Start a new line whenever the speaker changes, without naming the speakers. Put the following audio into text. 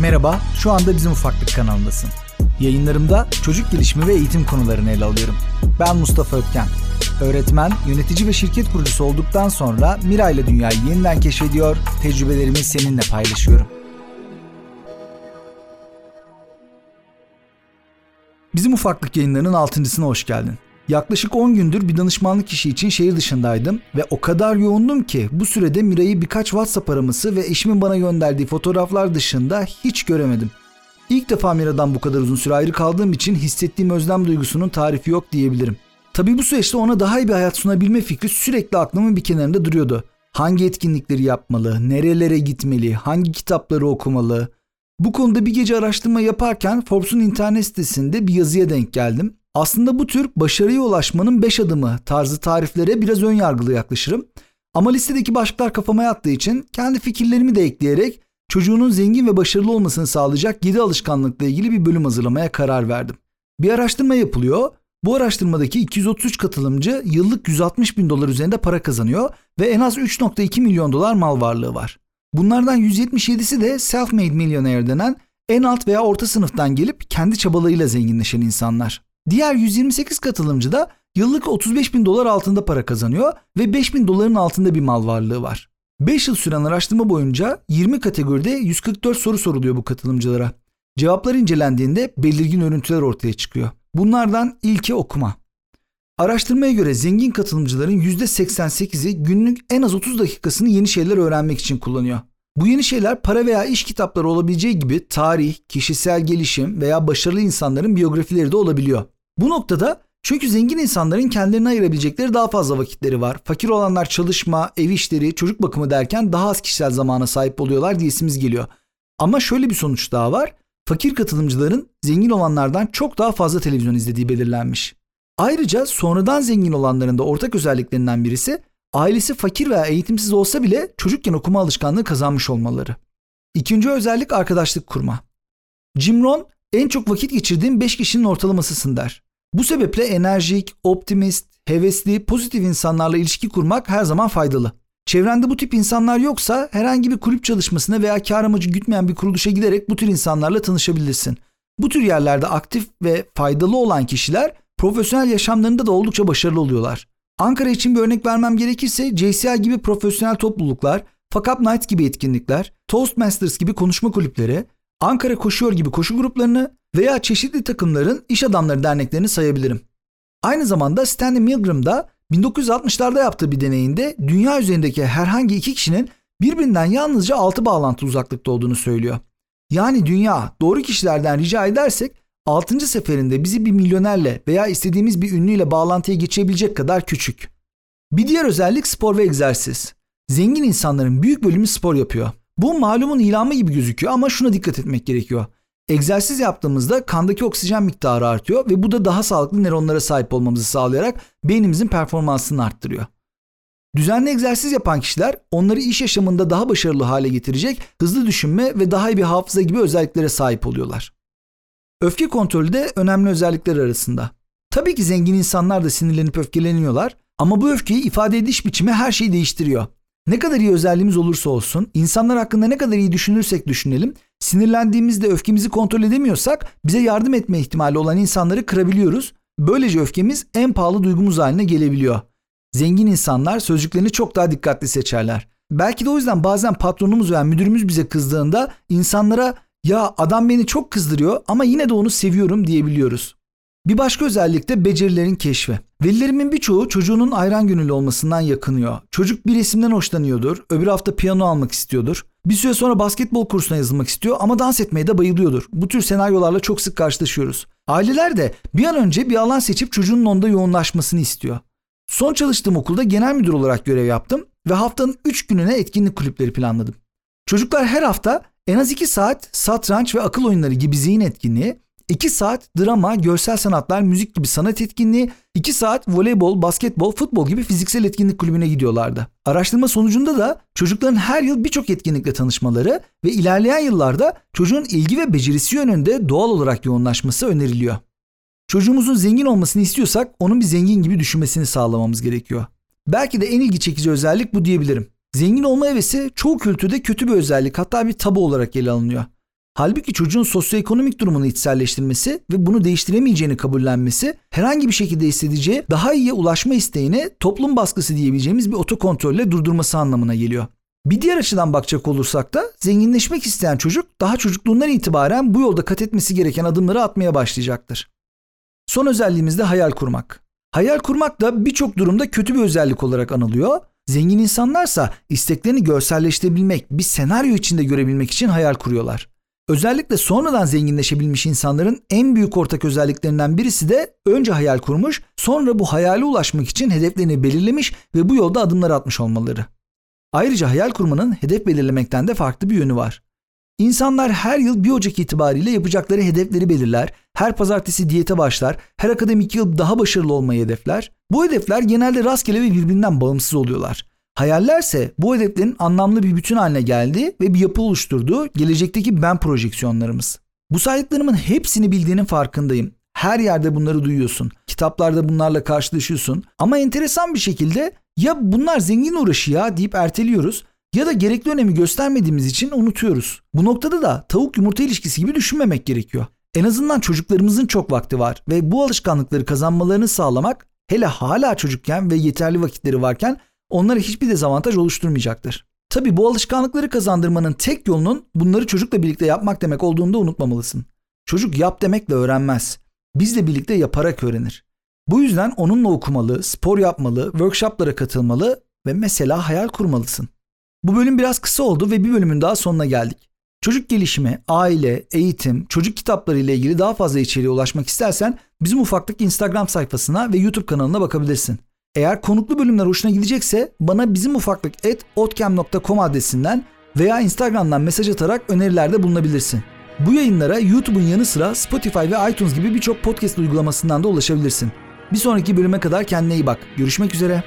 Merhaba, şu anda bizim ufaklık kanalındasın. Yayınlarımda çocuk gelişimi ve eğitim konularını ele alıyorum. Ben Mustafa Ötken. Öğretmen, yönetici ve şirket kurucusu olduktan sonra Mira ile dünyayı yeniden keşfediyor, tecrübelerimi seninle paylaşıyorum. Bizim ufaklık yayınlarının altıncısına hoş geldin. Yaklaşık 10 gündür bir danışmanlık işi için şehir dışındaydım ve o kadar yoğundum ki bu sürede Mira'yı birkaç WhatsApp araması ve eşimin bana gönderdiği fotoğraflar dışında hiç göremedim. İlk defa Mira'dan bu kadar uzun süre ayrı kaldığım için hissettiğim özlem duygusunun tarifi yok diyebilirim. Tabii bu süreçte ona daha iyi bir hayat sunabilme fikri sürekli aklımın bir kenarında duruyordu. Hangi etkinlikleri yapmalı, nerelere gitmeli, hangi kitapları okumalı. Bu konuda bir gece araştırma yaparken Forbes'un internet sitesinde bir yazıya denk geldim. Aslında bu tür başarıya ulaşmanın 5 adımı tarzı tariflere biraz ön yargılı yaklaşırım. Ama listedeki başlıklar kafama yattığı için kendi fikirlerimi de ekleyerek çocuğunun zengin ve başarılı olmasını sağlayacak 7 alışkanlıkla ilgili bir bölüm hazırlamaya karar verdim. Bir araştırma yapılıyor. Bu araştırmadaki 233 katılımcı yıllık 160 bin dolar üzerinde para kazanıyor ve en az 3.2 milyon dolar mal varlığı var. Bunlardan 177'si de self-made millionaire denen en alt veya orta sınıftan gelip kendi çabalarıyla zenginleşen insanlar. Diğer 128 katılımcı da yıllık 35 bin dolar altında para kazanıyor ve 5 bin doların altında bir mal varlığı var. 5 yıl süren araştırma boyunca 20 kategoride 144 soru soruluyor bu katılımcılara. Cevaplar incelendiğinde belirgin örüntüler ortaya çıkıyor. Bunlardan ilki okuma. Araştırmaya göre zengin katılımcıların %88'i günlük en az 30 dakikasını yeni şeyler öğrenmek için kullanıyor. Bu yeni şeyler para veya iş kitapları olabileceği gibi tarih, kişisel gelişim veya başarılı insanların biyografileri de olabiliyor. Bu noktada çünkü zengin insanların kendilerine ayırabilecekleri daha fazla vakitleri var. Fakir olanlar çalışma, ev işleri, çocuk bakımı derken daha az kişisel zamana sahip oluyorlar diyesimiz geliyor. Ama şöyle bir sonuç daha var. Fakir katılımcıların zengin olanlardan çok daha fazla televizyon izlediği belirlenmiş. Ayrıca sonradan zengin olanların da ortak özelliklerinden birisi ailesi fakir veya eğitimsiz olsa bile çocukken okuma alışkanlığı kazanmış olmaları. İkinci özellik arkadaşlık kurma. Jim Rohn en çok vakit geçirdiğim 5 kişinin ortalamasısın der. Bu sebeple enerjik, optimist, hevesli, pozitif insanlarla ilişki kurmak her zaman faydalı. Çevrende bu tip insanlar yoksa herhangi bir kulüp çalışmasına veya kar amacı gütmeyen bir kuruluşa giderek bu tür insanlarla tanışabilirsin. Bu tür yerlerde aktif ve faydalı olan kişiler profesyonel yaşamlarında da oldukça başarılı oluyorlar. Ankara için bir örnek vermem gerekirse JCI gibi profesyonel topluluklar, Fuck Up Night gibi etkinlikler, Toastmasters gibi konuşma kulüpleri, Ankara Koşuyor gibi koşu gruplarını veya çeşitli takımların iş adamları derneklerini sayabilirim. Aynı zamanda Stanley Milgram da 1960'larda yaptığı bir deneyinde dünya üzerindeki herhangi iki kişinin birbirinden yalnızca 6 bağlantı uzaklıkta olduğunu söylüyor. Yani dünya doğru kişilerden rica edersek 6. seferinde bizi bir milyonerle veya istediğimiz bir ünlüyle bağlantıya geçebilecek kadar küçük. Bir diğer özellik spor ve egzersiz. Zengin insanların büyük bölümü spor yapıyor. Bu malumun ilamı gibi gözüküyor ama şuna dikkat etmek gerekiyor. Egzersiz yaptığımızda kandaki oksijen miktarı artıyor ve bu da daha sağlıklı nöronlara sahip olmamızı sağlayarak beynimizin performansını arttırıyor. Düzenli egzersiz yapan kişiler onları iş yaşamında daha başarılı hale getirecek hızlı düşünme ve daha iyi bir hafıza gibi özelliklere sahip oluyorlar. Öfke kontrolü de önemli özellikler arasında. Tabii ki zengin insanlar da sinirlenip öfkeleniyorlar ama bu öfkeyi ifade ediş biçimi her şeyi değiştiriyor. Ne kadar iyi özelliğimiz olursa olsun, insanlar hakkında ne kadar iyi düşünürsek düşünelim, sinirlendiğimizde öfkemizi kontrol edemiyorsak bize yardım etme ihtimali olan insanları kırabiliyoruz. Böylece öfkemiz en pahalı duygumuz haline gelebiliyor. Zengin insanlar sözcüklerini çok daha dikkatli seçerler. Belki de o yüzden bazen patronumuz veya müdürümüz bize kızdığında insanlara ya adam beni çok kızdırıyor ama yine de onu seviyorum diyebiliyoruz. Bir başka özellik de becerilerin keşfi. Velilerimin birçoğu çocuğunun ayran gönüllü olmasından yakınıyor. Çocuk bir resimden hoşlanıyordur, öbür hafta piyano almak istiyordur. Bir süre sonra basketbol kursuna yazılmak istiyor ama dans etmeye de bayılıyordur. Bu tür senaryolarla çok sık karşılaşıyoruz. Aileler de bir an önce bir alan seçip çocuğunun onda yoğunlaşmasını istiyor. Son çalıştığım okulda genel müdür olarak görev yaptım ve haftanın 3 gününe etkinlik kulüpleri planladım. Çocuklar her hafta en az 2 saat satranç ve akıl oyunları gibi zihin etkinliği, 2 saat drama, görsel sanatlar, müzik gibi sanat etkinliği, 2 saat voleybol, basketbol, futbol gibi fiziksel etkinlik kulübüne gidiyorlardı. Araştırma sonucunda da çocukların her yıl birçok etkinlikle tanışmaları ve ilerleyen yıllarda çocuğun ilgi ve becerisi yönünde doğal olarak yoğunlaşması öneriliyor. Çocuğumuzun zengin olmasını istiyorsak onun bir zengin gibi düşünmesini sağlamamız gerekiyor. Belki de en ilgi çekici özellik bu diyebilirim. Zengin olma hevesi çoğu kültürde kötü bir özellik hatta bir tabu olarak ele alınıyor. Halbuki çocuğun sosyoekonomik durumunu içselleştirmesi ve bunu değiştiremeyeceğini kabullenmesi, herhangi bir şekilde hissedeceği daha iyiye ulaşma isteğini toplum baskısı diyebileceğimiz bir otokontrolle durdurması anlamına geliyor. Bir diğer açıdan bakacak olursak da zenginleşmek isteyen çocuk daha çocukluğundan itibaren bu yolda kat etmesi gereken adımları atmaya başlayacaktır. Son özelliğimiz de hayal kurmak. Hayal kurmak da birçok durumda kötü bir özellik olarak anılıyor. Zengin insanlarsa isteklerini görselleştirebilmek, bir senaryo içinde görebilmek için hayal kuruyorlar. Özellikle sonradan zenginleşebilmiş insanların en büyük ortak özelliklerinden birisi de önce hayal kurmuş, sonra bu hayale ulaşmak için hedeflerini belirlemiş ve bu yolda adımlar atmış olmaları. Ayrıca hayal kurmanın hedef belirlemekten de farklı bir yönü var. İnsanlar her yıl 1 Ocak itibariyle yapacakları hedefleri belirler, her pazartesi diyete başlar, her akademik yıl daha başarılı olmayı hedefler. Bu hedefler genelde rastgele ve birbirinden bağımsız oluyorlar. Hayallerse bu hedeflerin anlamlı bir bütün haline geldi ve bir yapı oluşturduğu gelecekteki ben projeksiyonlarımız. Bu saydıklarımın hepsini bildiğinin farkındayım. Her yerde bunları duyuyorsun. Kitaplarda bunlarla karşılaşıyorsun. Ama enteresan bir şekilde ya bunlar zengin uğraşı ya deyip erteliyoruz ya da gerekli önemi göstermediğimiz için unutuyoruz. Bu noktada da tavuk yumurta ilişkisi gibi düşünmemek gerekiyor. En azından çocuklarımızın çok vakti var ve bu alışkanlıkları kazanmalarını sağlamak hele hala çocukken ve yeterli vakitleri varken onlara hiçbir dezavantaj oluşturmayacaktır. Tabi bu alışkanlıkları kazandırmanın tek yolunun bunları çocukla birlikte yapmak demek olduğunu da unutmamalısın. Çocuk yap demekle öğrenmez. Bizle birlikte yaparak öğrenir. Bu yüzden onunla okumalı, spor yapmalı, workshoplara katılmalı ve mesela hayal kurmalısın. Bu bölüm biraz kısa oldu ve bir bölümün daha sonuna geldik. Çocuk gelişimi, aile, eğitim, çocuk kitapları ile ilgili daha fazla içeriğe ulaşmak istersen bizim ufaklık Instagram sayfasına ve YouTube kanalına bakabilirsin. Eğer konuklu bölümler hoşuna gidecekse bana bizim ufaklık otcam.com adresinden veya Instagram'dan mesaj atarak önerilerde bulunabilirsin. Bu yayınlara YouTube'un yanı sıra Spotify ve iTunes gibi birçok podcast uygulamasından da ulaşabilirsin. Bir sonraki bölüme kadar kendine iyi bak. Görüşmek üzere.